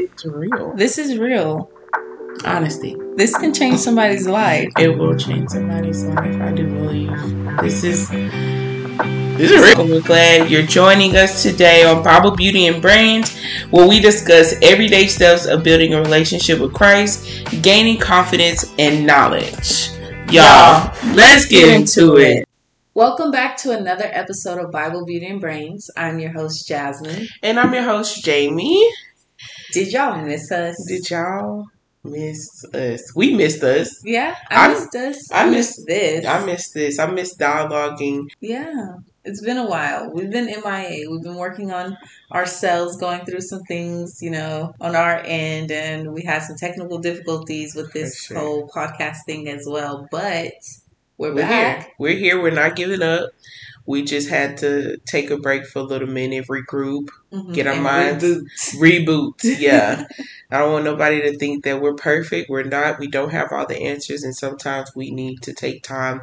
It's real. This is real. Honesty. This can change somebody's life. It will change somebody's life. I do believe. This is this is real. We're glad you're joining us today on Bible Beauty and Brains, where we discuss everyday steps of building a relationship with Christ, gaining confidence and knowledge. Y'all, let's get into it. Welcome back to another episode of Bible Beauty and Brains. I'm your host, Jasmine. And I'm your host, Jamie. Did y'all miss us? Did y'all miss us? We missed us. Yeah, I I'm- missed us. I I missed- missed this. I missed this. I missed dialoguing. Yeah, it's been a while. We've been MIA. We've been working on ourselves, going through some things, you know, on our end, and we had some technical difficulties with this sure. whole podcast thing as well. But we're, We're back. here. We're here. We're not giving up. We just had to take a break for a little minute, regroup, Mhm. Get our And minds- reboot. reboot. Yeah. I don't want nobody to think that we're perfect. We're not. We don't have all the answers, and sometimes we need to take time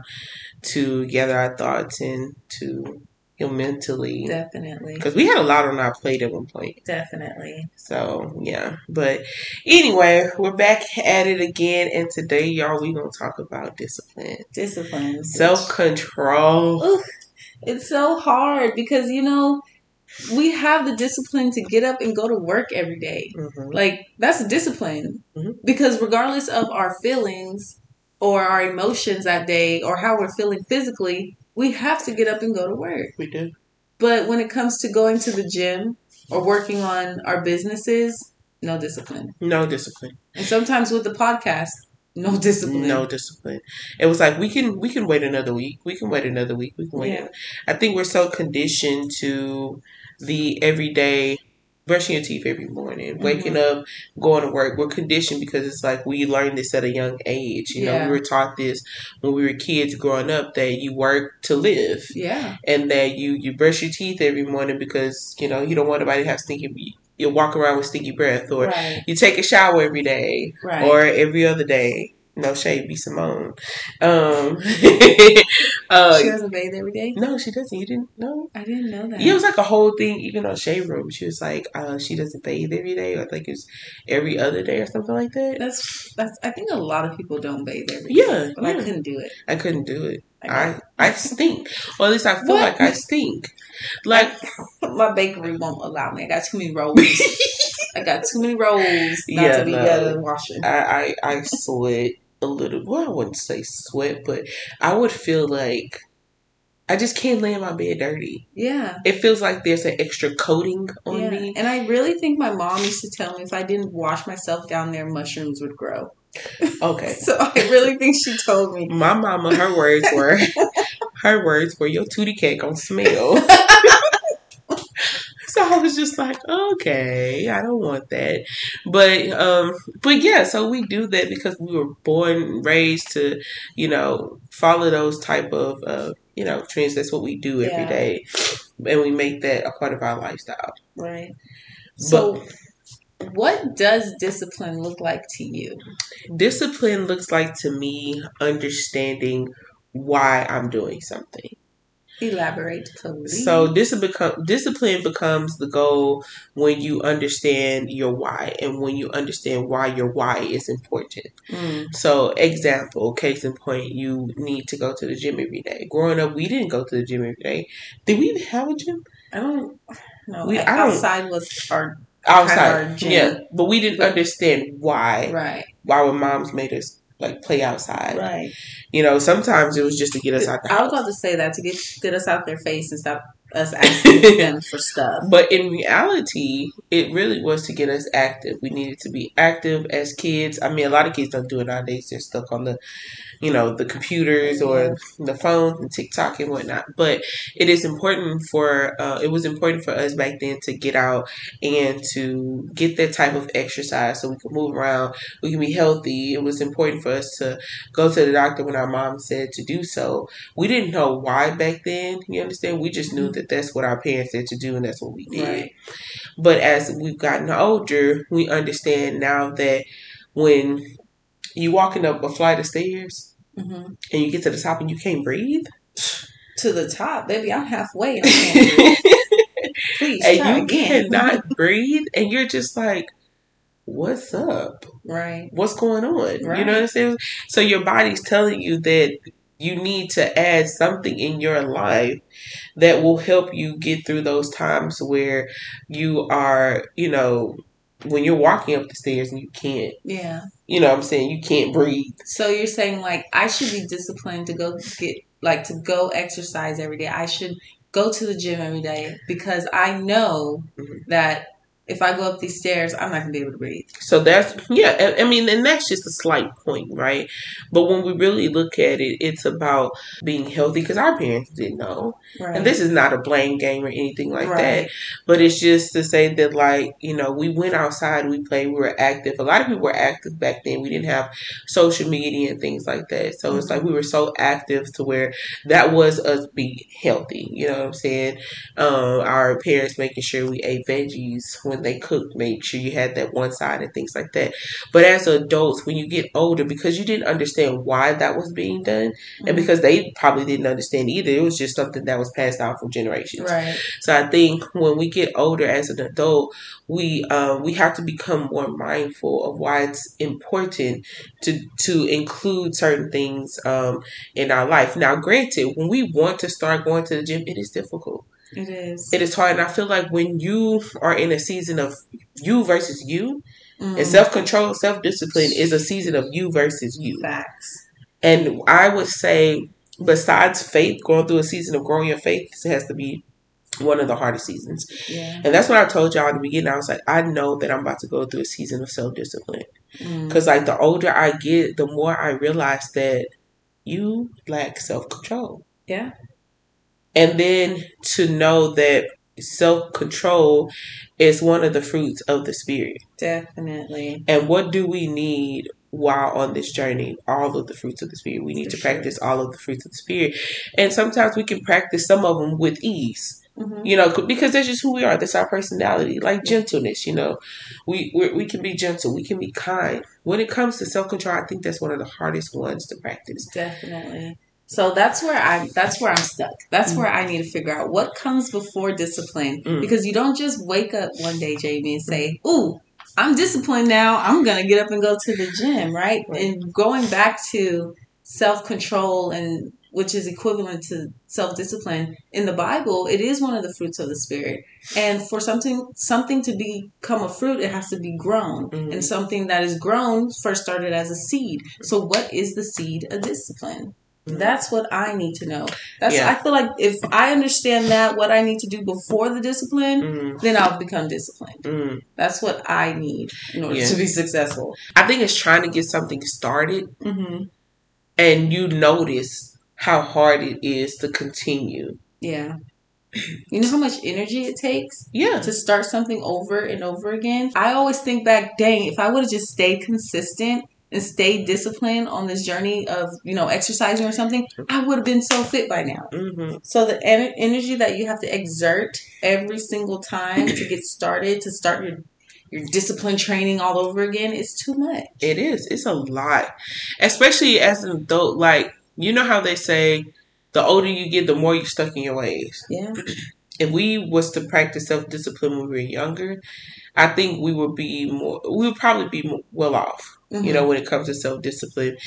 to gather our thoughts and to heal mentally. Definitely. Because we had a lot on our plate at one point. Definitely. So yeah. But anyway, we're back at it again, and today, y'all, we're gonna talk about discipline, Discipline. self control. It's so hard because you know we have the discipline to get up and go to work every day. Mhm. Like that's discipline Mhm. because regardless of our feelings or our emotions that day or how we're feeling physically, we have to get up and go to work. We do. But when it comes to going to the gym or working on our businesses, no discipline. No discipline. And sometimes with the podcast, no discipline. No discipline. It was like we can we can wait another week. We can wait another week. We can wait. Yeah. I think we're so conditioned to the everyday brushing your teeth every morning, waking Mm-hmm. up, going to work. We're conditioned because it's like we learned this at a young age. You know, we were taught this when we were kids growing up that you work to live Yeah. and that you you brush your teeth every morning because you know you don't want anybody to have stinky. You walk around with stinky breath, or Right. you take a shower every day, Right. or every other day. No shade, be Simone. Um, uh, she doesn't bathe every day. no, she doesn't. You didn't know? I didn't know that. Yeah, it was like a whole thing. Even on Shade Room, she was like, uh, she doesn't bathe every day, or I think it's every other day or something like that. That's that's. I think a lot of people don't bathe every day. Yeah, but I couldn't do it. I couldn't do it. I I stink, or at least I feel What? like I stink. Like My bakery won't allow me. I got too many rolls. I got too many rolls not Yeah, to be no. washing. I, I I sweat a little. Well, I wouldn't say sweat, but I would feel like I just can't lay in my bed dirty. Yeah, It feels like there's an extra coating on yeah. me. And I really think my mom used to tell me if I didn't wash myself down there, mushrooms would grow. Okay. So I really think she told me. My mama, her words were, her words were, your tootie cake gonna smell. so I was just like, okay, I don't want that. But, um, but yeah, so we do that because we were born, and raised to, you know, follow those type of, uh, you know, trends. That's what we do every Yeah. day, and we make that a part of our lifestyle. Right. So, what does discipline look like to you? Discipline looks like to me understanding why I'm doing something. Elaborate, please. So discipline become discipline becomes the goal when you understand your why and when you understand why your why is important. Mm, So example, case in point, you need to go to the gym every day. Growing up, we didn't go to the gym every day. Did we even have a gym I don't know. We- I don't- outside was our outside? our. Yeah, but we didn't understand why. right, Why when moms made us like play outside? right. You know, sometimes it was just to get us out the I was about to say that to get get us out their face and stop us asking them for stuff. But in reality, it really was to get us active. We needed to be active as kids. I mean, a lot of kids don't do it nowadays. They're stuck on the, you know, the computers or the phones and TikTok and whatnot. But it is important for, uh, it was important for us back then to get out and to get that type of exercise so we could move around. We can be healthy. It was important for us to go to the doctor when our mom said to do so. We didn't know why back then. You understand? We just knew that that's what our parents said to do and that's what we did. Right. But as we've gotten older, we understand now that when you walking up a flight of stairs hmm and you get to the top and you can't breathe, To the top, baby. I'm halfway. And I can't breathe. Please and you again. cannot breathe, and you're just like, what's up? Right. What's going on? Right. You know what I'm saying? So your body's telling you that you need to add something in your life that will help you get through those times where you are, you know, when you're walking up the stairs and you can't, Yeah. you know what I'm saying, you can't breathe. So you're saying like I should be disciplined to go get like to go exercise every day. I should go to the gym every day because I know Mhm. that if I go up these stairs, I'm not gonna be able to breathe. So that's yeah. I mean, and that's just a slight point, right? But when we really look at it, it's about being healthy because our parents didn't know, Right. and this is not a blame game or anything like that. But it's just to say that, like you know, we went outside, we played, we were active. A lot of people were active back then. We didn't have social media and things like that, so it's like we were so active to where that was us being healthy. You know what I'm saying? Um, our parents making sure we ate veggies when they cooked, make sure you had that one side and things like that. But as adults, when you get older, because you didn't understand why that was being done, and Mhm. because they probably didn't understand either, it was just something that was passed down from generations. Right. So I think when we get older as an adult, we um, we have to become more mindful of why it's important to to include certain things um, in our life. Now, granted, when we want to start going to the gym, it is difficult. It is. It is hard, and I feel like when you are in a season of you versus you, Mm. and self control, self discipline is a season of you versus you. Facts. And I would say, besides faith, going through a season of growing your faith has to be one of the hardest seasons. Yeah. And that's what I told y'all in the beginning. I was like, I know that I'm about to go through a season of self discipline. Mm. Because, like, the older I get, the more I realize that you lack self control. Yeah. And then to know that self control is one of the fruits of the spirit. Definitely. And what do we need while on this journey? All of the fruits of the spirit. We need For to sure. practice all of the fruits of the spirit. And sometimes we can practice some of them with ease. hmm you know, because that's just who we are. That's our personality. Like gentleness, you know, we we we can be gentle. We can be kind. When it comes to self control, I think that's one of the hardest ones to practice. Definitely. So that's where I that's where I'm stuck. That's Mm. where I need to figure out what comes before discipline. Mm. Because you don't just wake up one day, Jamie, and say, Ooh, I'm disciplined now. I'm gonna get up and go to the gym, right? Right. And going back to self control and which is equivalent to self discipline in the Bible, it is one of the fruits of the spirit. And for something something to become a fruit, it has to be grown. Mhm. And something that is grown first started as a seed. So what is the seed of discipline? Mhm. That's what I need to know. That's Yeah. I feel like if I understand that what I need to do before the discipline, Mm, then I'll become disciplined. mm. That's what I need in order Yeah. to be successful. I think it's trying to get something started, Mm-hmm. and you notice how hard it is to continue. Yeah. You know how much energy it takes Yeah, to start something over and over again? I always think back, dang, if I would have just stayed consistent and stayed disciplined on this journey of, you know, exercising or something, I would have been so fit by now. hmm So the en- energy that you have to exert every single time to get started, to start your your discipline training all over again, is too much. it is. It's a lot, especially as an adult. Like you know how they say, the older you get, the more you're stuck in your ways. Yeah. if we was to practice self discipline when we were younger, I think we would be more. We would probably be more, well off. You know, when it comes to self discipline,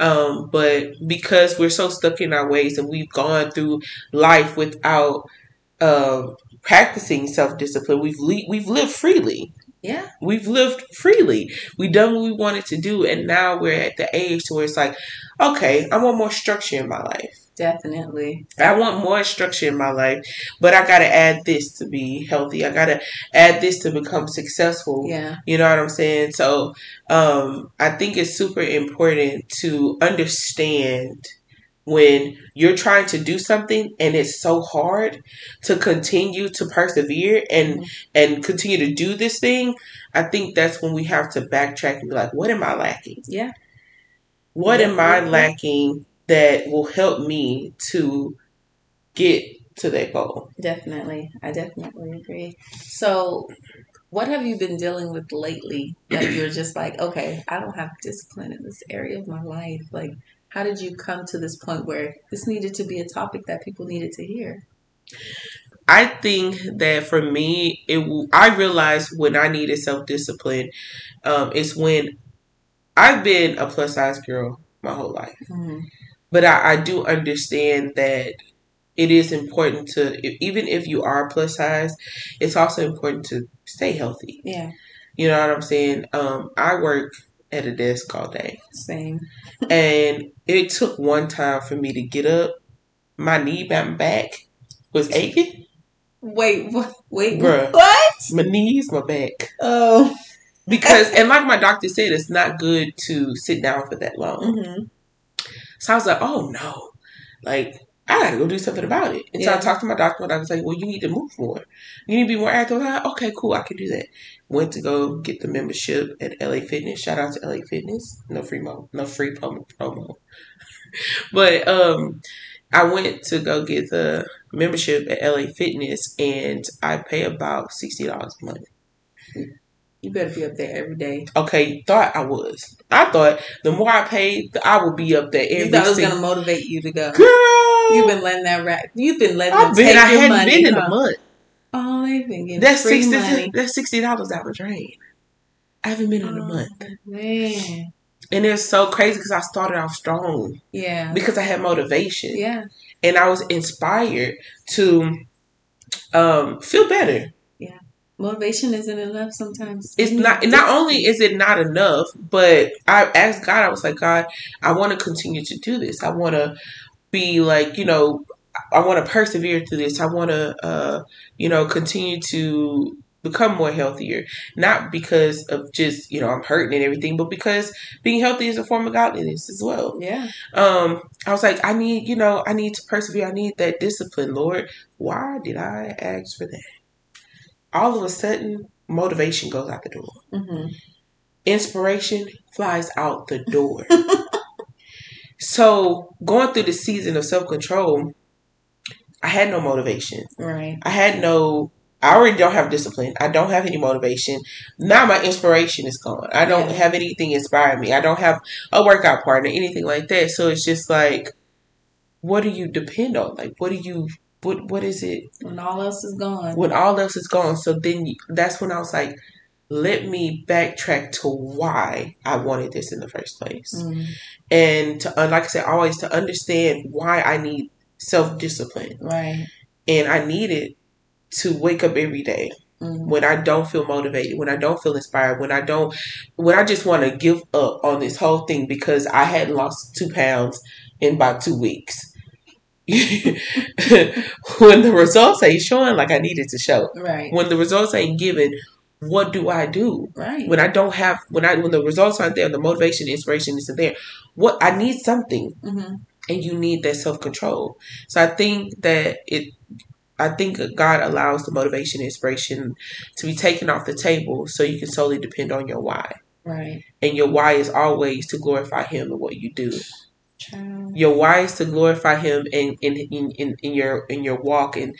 um, but because we're so stuck in our ways and we've gone through life without um practicing self discipline, we've le- we've lived freely. Yeah. We've lived freely. We've done what we wanted to do, and now we're at the age where it's like, okay, I want more structure in my life. Definitely. I want more structure in my life, but I gotta add this to be healthy. I gotta add this to become successful. Yeah. You know what I'm saying? So, um, I think it's super important to understand when you're trying to do something and it's so hard to continue to persevere and and continue to do this thing. I think that's when we have to backtrack and be like, what am I lacking? Yeah. What Yeah, am I yeah. lacking that will help me to get to that goal? Definitely. I definitely agree. So, what have you been dealing with lately that you're just like, okay, I don't have discipline in this area of my life? Like, how did you come to this point where this needed to be a topic that people needed to hear? I think that for me, it I realized when I needed self discipline, um, is when I've been a plus size girl my whole life, Mhm. But I, I do understand that it is important to even if you are plus size, it's also important to stay healthy. Yeah, You know what I'm saying? Um, I work at a desk all day, same. and it took one time for me to get up. My knee, my back was aching. Wait, what? Wait, Bruh. what? My knees, my back. Oh, Because, and like my doctor said, it's not good to sit down for that long. hmm So I was like, oh no. Like, I gotta go do something about it. And so I talked to my doctor, and I was like, well, you need to move more. You need to be more active. Like, okay, cool, I can do that. Went to go get the membership at LA Fitness. Shout out to LA Fitness. No free mo, no free promo. promo. but um, I went to go get the membership at LA Fitness, and I pay about sixty dollars a month. You better be up there every day. Okay, thought I was. I thought the more I paid, I would be up there every You thought it was gonna motivate you to go. Girl, You've been letting that rat. You've been letting I've been. I hadn't money. been in huh? a month. Oh, they've been getting That's free sixty. money. That's sixty dollars down the drain. I haven't been in a Oh, month, man. and it's so crazy because I started off strong Yeah. because I had motivation Yeah. and I was inspired to um, feel better. Motivation isn't enough sometimes. It's not. Not only is it not enough, but I asked God. I was like, God, I want to continue to do this. I want to be like, you know, I want to persevere through this. I want to, uh, you know, continue to become more healthier. Not because of just, you know, I'm hurting and everything, but because being healthy is a form of godliness as well. Yeah. Um, I was like, I need, you know, I need to persevere. I need that discipline, Lord. Why did I ask for that? All of a sudden, motivation goes out the door hmm inspiration flies out the door. so going through the season of self control, I had no motivation. Right. I had no. I already don't have discipline. I don't have any motivation. Now my inspiration is gone. I don't Yeah. have anything inspiring me. I don't have a workout partner, anything like that. So it's just like, what do you depend on? Like, what do you? What What is it? When all else is gone. when all else is gone. So then you- that's when I was like, let me backtrack to why I wanted this in the first place. Mm, And to, uh, like I said, always to understand why I need self discipline. right. And I need it to wake up every day Mm, when I don't feel motivated, when I don't feel inspired, when I don't, when I just want to give up on this whole thing because I hadn't lost two pounds in about two weeks. when the results ain't showing like I needed to show, right. when the results ain't given, what do I do? Right. When I don't have when I when the results aren't there, the motivation, the inspiration isn't there. What I need something, hmm and you need that self control. So I think that it. I think God allows the motivation, inspiration to be taken off the table, so you can solely depend on your why. Right. And your why is always to glorify Him in what you do. Child. Your why is to glorify Him in in, in, in, in your in your walk, and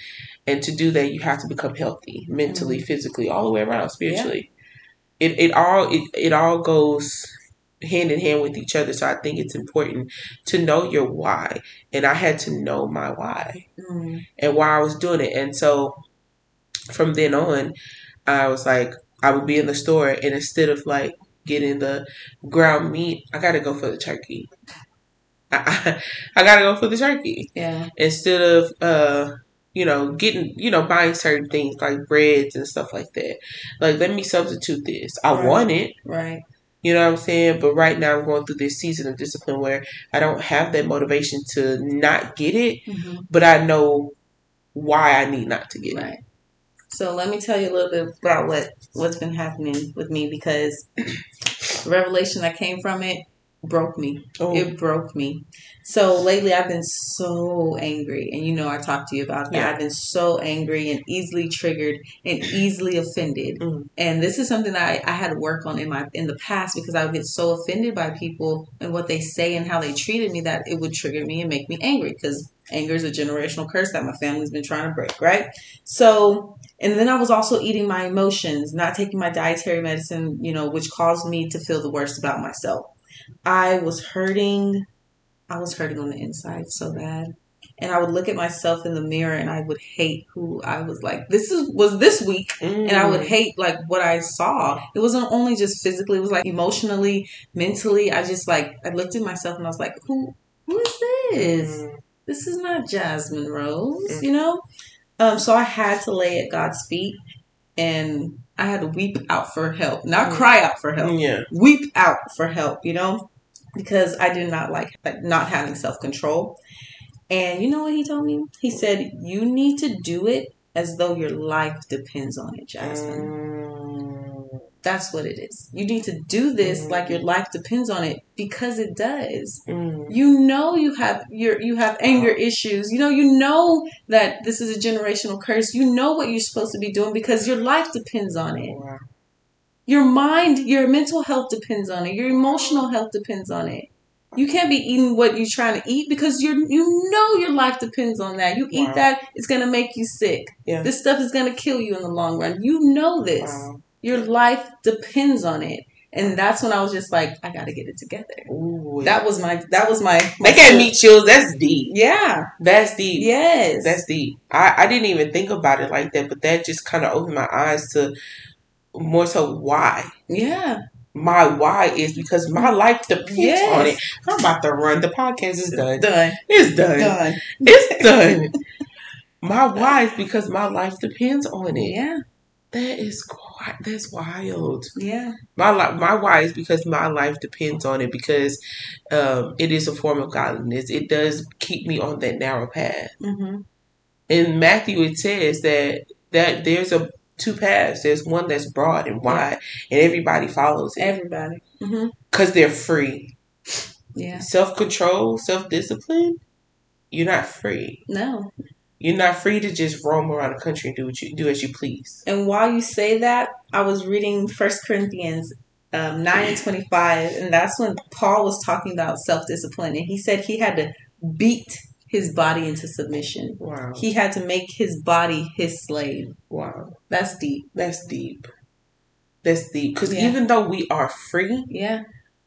and to do that, you have to become healthy, mentally, physically, all the way around, spiritually. It it all it, it all goes hand in hand with each other. So I think it's important to know your why, and I had to know my why Mm, and why I was doing it. And so from then on, I was like, I would be in the store, and instead of like getting the ground meat, I got to go for the turkey. I, I, got to go for the turkey yeah. instead of uh you know getting you know buying certain things like breads and stuff like that like let me substitute this i Right. want it Right. you know what i'm saying but right now i'm going through this season of discipline where i don't have that motivation to not get it hmm but i know why i need not to get it Right. So let me tell you a little bit about what what's been happening with me because the revelation that came from it broke me. oh It broke me. So lately I've been so angry and you know I talked to you about that. Yeah. I've been so angry and easily triggered and easily offended. Mhm. And this is something that I, I had to work on in my in the past because I would get so offended by people and what they say and how they treated me that it would trigger me and make me angry because anger is a generational curse that my family's been trying to break, right? So, and then I was also eating my emotions, not taking my dietary medicine, you know, which caused me to feel the worst about myself. I was hurting. I was hurting on the inside so bad. and I would look at myself in the mirror and I would hate who I was like. This is was this week, and I would hate like what I saw. It wasn't only just physically; it was like emotionally, mentally. I just like I looked at myself and I was like, who who is this? Mm. This is not Jasmine Rose, Mm. you know. Um, so I had to lay at God's feet, and I had to weep out for help, not Mm. cry out for help Yeah. weep out for help, you know, because I did not like, like not having self control. And you know what he told me? He said, You need to do it as though your life depends on it, Jasmine. Mm. That's what it is. You need to do this Mm. like your life depends on it because it does. Mm. You know you have your you have anger issues. You know you know that this is a generational curse. You know what you're supposed to be doing because your life depends on it. Wow. Your mind, your mental health depends on it. Your emotional health depends on it. You can't be eating what you're trying to eat because you're you know your life depends on that. You eat Wow. that, it's gonna make you sick. Yeah. This stuff is gonna kill you in the long run. You know this. Wow. Your life depends on it. And that's when I was just like, I gotta get it together. Ooh, That was my that was my, my That gave me chills. That's deep. Yeah. That's deep. Yes. That's deep. I, I didn't even think about it like that, but that just kind of opened my eyes to more so why. yeah. My why is because my life depends Yes. on it. I'm about to run. The podcast is done. Done. It's done. Done. It's done. my why is because my life depends on it. Yeah. That is wi- that's wild. Yeah. My life, my why is because my life depends on it because um, it is a form of godliness. It does keep me on that narrow path. Mm-hmm. in Matthew it says that that there's a two paths. There's one that's broad and wide, and everybody follows it Everybody. Mm-hmm. because they're free. Yeah. Self control, self discipline. You're not free. No. You're not free to just roam around the country and do what you do as you please. And while you say that, I was reading First Corinthians um, nine and twenty five, and that's when Paul was talking about self discipline, and he said he had to beat his body into submission. Wow, He had to make his body his slave. wow, That's deep. that's deep. That's deep because Yeah. even though we are free, Yeah.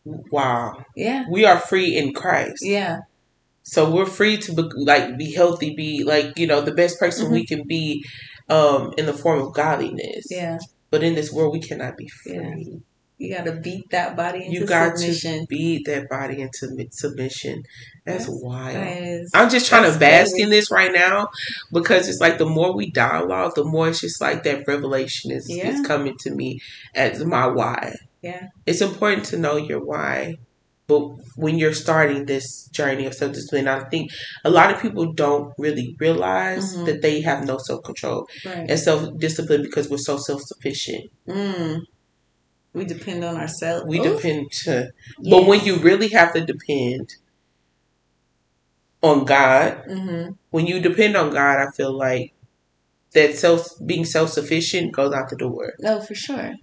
wow, Yeah. we are free in Christ. Yeah. So we're free to be, like be healthy, be like you know the best person we can be, um, in the form of godliness. Mm-hmm. Yeah. But in this world, we cannot be free. Yeah. You got to beat that body into You got submission. to beat that body into submission. That's Yes. wild. That is- I'm just trying to bask crazy. in this right now because it's like the more we dialogue, the more it's just like that revelation is, Yeah. is coming to me as my why. Yeah. It's important to know your why. But when you're starting this journey of self discipline, I think a lot of people don't really realize Mhm. that they have no self control Right. and self discipline because we're so self sufficient. Mm. We depend on ourselves. We Ooh. depend to Yeah. But when you really have to depend on God, hmm when you depend on God, I feel like that self being self sufficient goes out the door. No, for sure.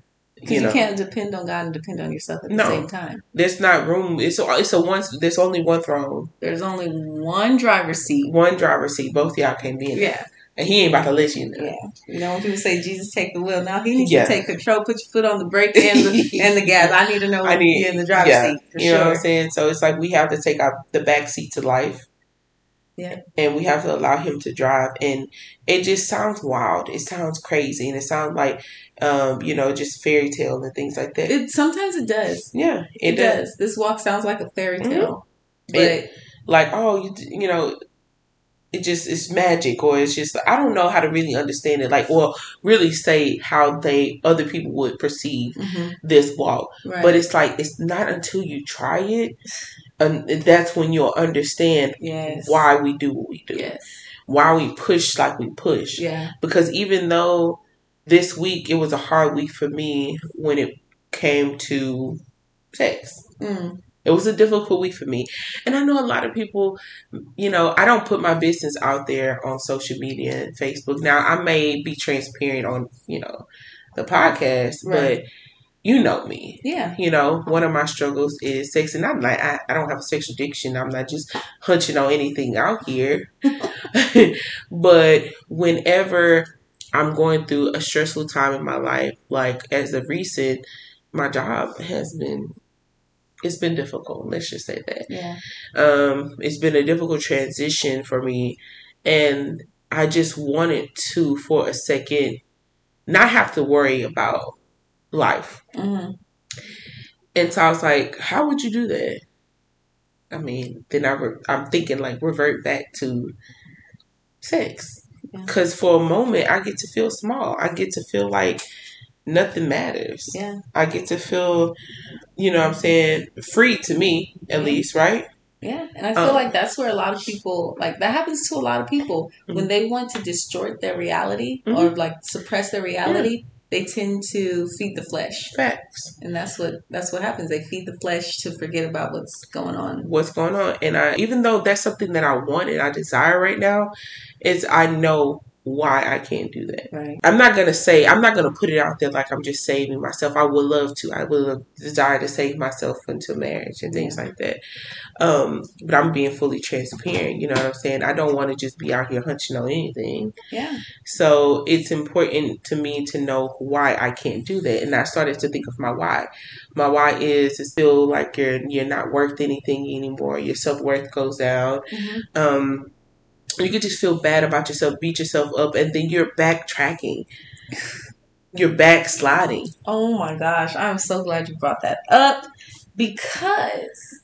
Because You you, know, can't depend on God and depend on yourself at the No. same time. there's not room. It's a, it's a one. There's only one throne, There's only one driver's seat. one driver's seat. Both y'all can be in. Yeah, and he ain't about to let you in. there. yeah. You know when people say Jesus take the wheel, now he needs Yeah. to take control. Put your foot on the brake and the and the gas. I need to know I need- you're in the driver's yeah, seat you know what I'm saying? So it's like we have to take our the back seat to life. Yeah. And we have to allow him to drive. And it just sounds wild. It sounds crazy. And it sounds like, um, you know, just fairy tale and things like that. It sometimes it does. yeah, It, it, does. does. This walk sounds like a fairy Mhm. tale, but It- Like, oh, you, you know, it just, it's magic. Or it's just, I don't know how to really understand it. Like, or really say how they, other people would perceive Mhm. this walk. right. But it's like, it's not until you try it. And that's when you'll understand yes, why we do what we do, Yes, why we push like we push. yeah, Because even though this week it was a hard week for me when it came to sex, mm. it was a difficult week for me. And I know a lot of people, you know, I don't put my business out there on social media and Facebook. Now, I may be transparent on, you know, the podcast, Right. but you know me. yeah, You know, one of my struggles is sex, and I'm like, I, I don't have a sex addiction. I'm not just hunching on anything out here. but whenever I'm going through a stressful time in my life, like as of recent, my job has been it's been difficult. Let's just say that. Yeah. Um, it's been a difficult transition for me, and I just wanted to, for a second, not have to worry about life. hmm And so I was like, how would you do that? I mean, then I re- I'm thinking like revert back to sex. Yeah. Because for a moment, I get to feel small. I get to feel like nothing matters. Yeah. I get to feel, you know what I'm saying, free to me, at least, right? Yeah, and I feel Um, like that's where a lot of people like that happens to a lot of people when Mhm. they want to distort their reality Mhm. or like suppress their reality. They tend to feed the flesh, Facts. and that's what that's what happens. They feed the flesh to forget about what's going on. What's going on? And I, even though that's something that I want and I desire right now, is I know why I can't do that. Right. I'm not gonna say I'm not gonna put it out there like I'm just saving myself. I would love to. I would desire to save myself until marriage and things like that. Um, but I'm being fully transparent. You know what I'm saying? I don't want to just be out here hunching on anything. Yeah. So it's important to me to know why I can't do that. And I started to think of my why. My why is to feel like you're you're not worth anything anymore. Your self worth goes down. hmm Um, you could just feel bad about yourself, beat yourself up, and then you're backtracking. You're backsliding. Oh my gosh, I'm so glad you brought that up because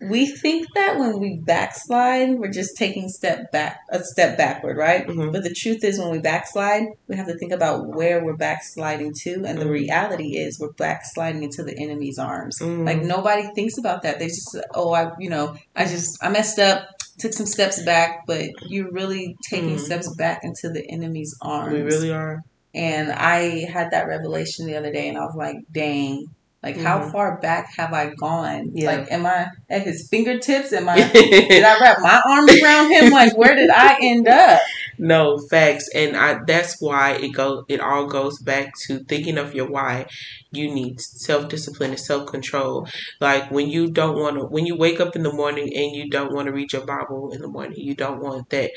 we think that when we backslide, we're just taking step back a step backward, right? Mhm. But the truth is when we backslide, we have to think about where we're backsliding to and the Mhm. reality is we're backsliding into the enemy's arms. Mhm. Like nobody thinks about that. They just oh I you know, I just I messed up, took some steps back, but you're really taking Mhm. steps back into the enemy's arms. We really are. And I had that revelation the other day, and I was like, dang. Like, how Mhm. far back have I gone? Yeah. Like, am I at his fingertips? Am I, did I wrap my arms around him? Like, where did I end up? No facts, and I. That's why it go. It all goes back to thinking of your why. You need self discipline and self control. Like when you don't want to, when you wake up in the morning and you don't want to read your Bible in the morning, you don't want that.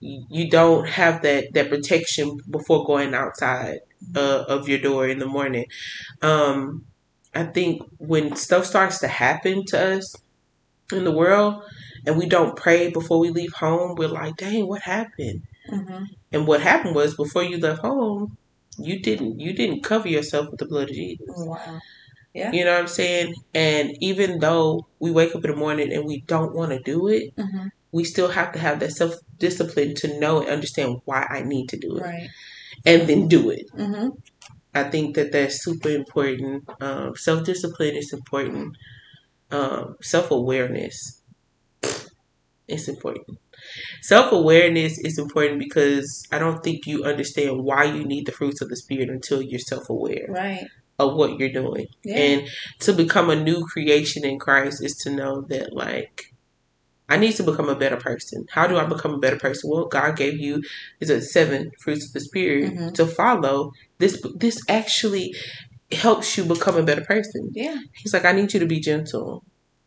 You don't have that that protection before going outside uh, of your door in the morning. Um, I think when stuff starts to happen to us in the world and we don't pray before we leave home, we're like, dang, what happened? Mm-hmm. And what happened was before you left home, you didn't you didn't cover yourself with the blood of Jesus. Wow. You know what I'm saying? And even though we wake up in the morning and we don't want to do it, Mm-hmm. we still have to have that self discipline to know and understand why I need to do it Right. and then do it. Mm-hmm. I think that that's super important. Um, Self discipline is important. Um, Self awareness is important. Self awareness is important because I don't think you understand why you need the fruits of the spirit until you're self aware Right. of what you're doing. Yeah. And to become a new creation in Christ is to know that like I need to become a better person. How do I become a better person? Well, God gave you is it seven fruits of the spirit Mhm. to follow. This this actually helps you become a better person. yeah. He's like, I need you to be gentle.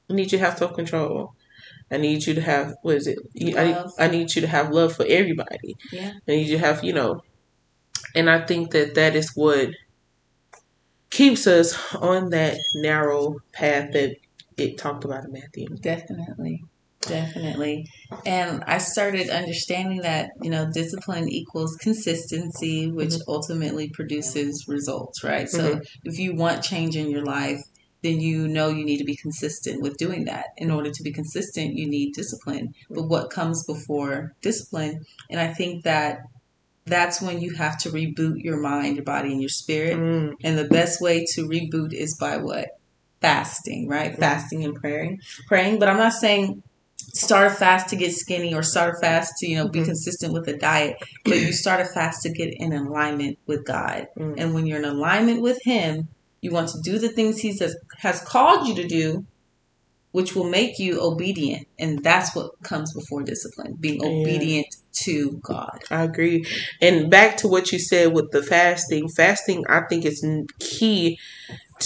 I need you to have self control. I need you to have what is it? I need, Love. I need you to have love for everybody. Yeah. I need you to have you know, and I think that that is what keeps us on that narrow path that it talked about in Matthew. Definitely. Definitely. And I started understanding that, you know, discipline equals consistency, which mm-hmm. ultimately produces results, right? So mm-hmm. if you want change in your life, then you know you need to be consistent with doing that. In order to be consistent, you need discipline. But what comes before discipline? And I think that that's when you have to reboot your mind, your body, and your spirit. Mm, And the best way to reboot is by what? Fasting, right? Fasting and praying. Praying. But I'm not saying start a fast to get skinny or start a fast to, you know, be Mhm. consistent with a diet. But you start a fast to get in alignment with God. mm, And when you're in alignment with Him, you want to do the things He says, has called you to do, which will make you obedient. And that's what comes before discipline, being Yeah. obedient to God. I agree. And back to what you said with the fasting, fasting I think is key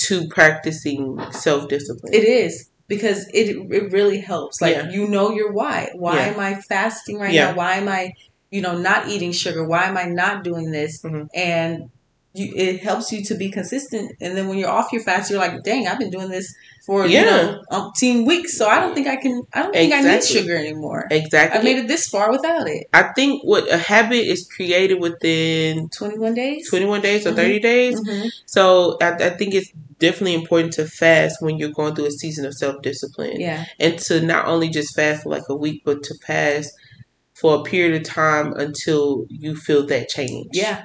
to practicing self discipline. It is because it it really helps. Like Yeah. you know your why. Why Yeah. am I fasting right Yeah. now? Why am I, you know, not eating sugar? Why am I not doing this? Mhm. And you it helps you to be consistent. And then when you're off your fast, you're like, dang, I've been doing this for Yeah. you know umpteen weeks, so I don't think I can. I don't think I need sugar anymore. exactly. I made it this far without it. I think what a habit is created within Twenty one days. 21 days or Mhm. 30 days. Mhm. So I, I think it's definitely important to fast when you're going through a season of self discipline. Yeah. And to not only just fast for like a week, but to fast for a period of time until you feel that change. Yeah.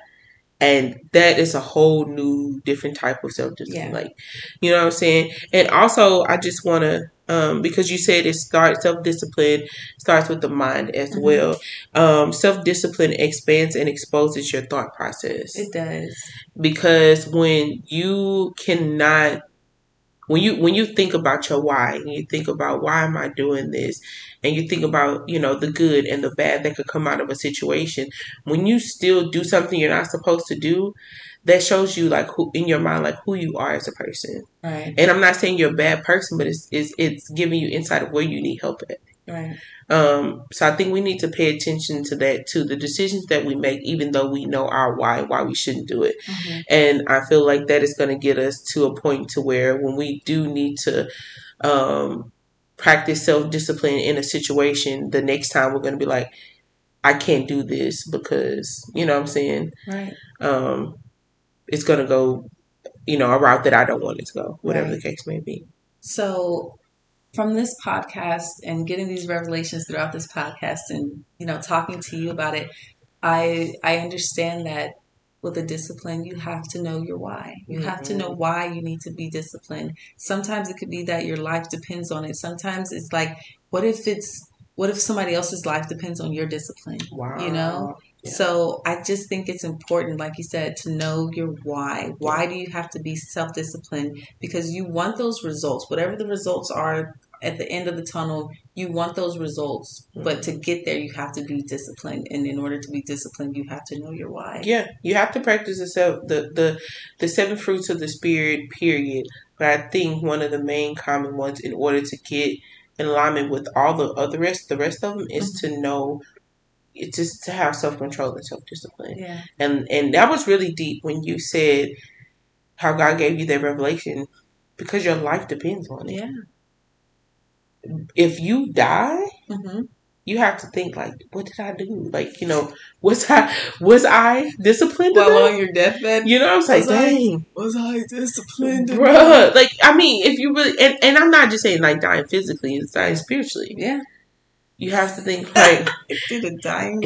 And that is a whole new, different type of self discipline. Yeah. Like, you know what I'm saying? And also, I just want to, um, because you said it starts, self discipline starts with the mind as Mhm. well. Um, self discipline expands and exposes your thought process It does. because when you cannot when you when you think about your why and you think about why am I doing this? and you think about you know the good and the bad that could come out of a situation when you still do something you're not supposed to do that shows you like who in your mind like who you are as a person. Right. and I'm not saying you're a bad person but it's it's, it's giving you insight of where you need help at Right. um, so I think we need to pay attention to that too. The decisions that we make, even though we know our why, why we shouldn't do it. Mhm. And I feel like that is going to get us to a point to where when we do need to um, practice self discipline in a situation, the next time we're going to be like, I can't do this because you know what I'm saying. Right. Um, it's going to go, you know, a route that I don't want it to go, whatever Right. the case may be. So, from this podcast and getting these revelations throughout this podcast, and you know, talking to you about it, I I understand that with a discipline, you have to know your why. You have to know mm-hmm. why you need to be disciplined. Sometimes it could be that your life depends on it. Sometimes it's like, what if it's what if somebody else's life depends on your discipline? Wow. You know? Yeah. So I just think it's important, like you said, to know your why. Why do you have to be self disciplined? Because you want those results, whatever the results are at the end of the tunnel, you want those results. But mm-hmm. to get there, you have to be disciplined. And in order to be disciplined, you have to know your why. Yeah, you have to practice the self the, the the seven fruits of the spirit. Period. But I think one of the main common ones, in order to get in alignment with all the other rest, the rest of them, is mm-hmm. to know. It's just to have self control and self discipline, Yeah. and and that was really deep when you said how God gave you that revelation, because your life depends on it. Yeah. If you die, hmm you have to think like, what did I do? Like, you know, was I was I disciplined? While enough? on your deathbed, You know what I'm saying? Was I- Dang. was I disciplined? Bruh. Like, I mean, if you really, and, and I'm not just saying like dying physically, it's dying spiritually. Yeah. You have to think like, I did a dying.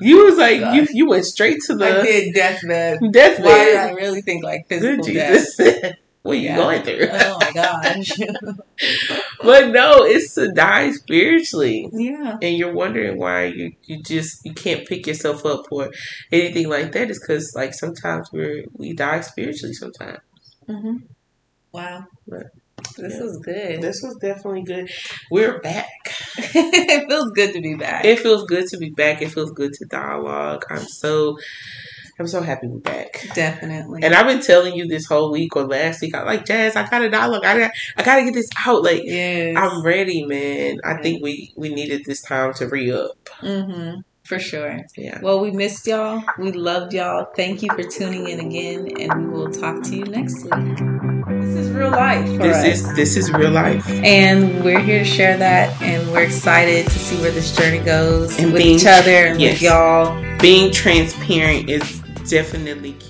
you was like, God. you you went straight to I the did deathbed. Why did. I really think like Good physical death? What are you Yeah. going through? Oh my gosh. but no, it's to die spiritually. yeah. And you're wondering why you, you just you can't pick yourself up or anything like that is because like sometimes we're we die spiritually sometimes. hmm Wow. But, this yeah. is good. This was definitely good. We're back. it feels good to be back. It feels good to be back. It feels good to dialogue. I'm so I'm so happy we're back. Definitely. And I've been telling you this whole week or last week, I'm like, Jazz, I got a dialogue. I got I gotta get this out. Like yes. I'm ready, man. I think we we needed this time to re up. mm-hmm. For sure. Yeah. Well, we missed y'all. We loved y'all. Thank you for tuning in again, and we will talk to you next week. This is real life for This us. is this is real life. and we're here to share that, and we're excited to see where this journey goes And with being- each other and yes. with y'all. Being transparent is definitely key.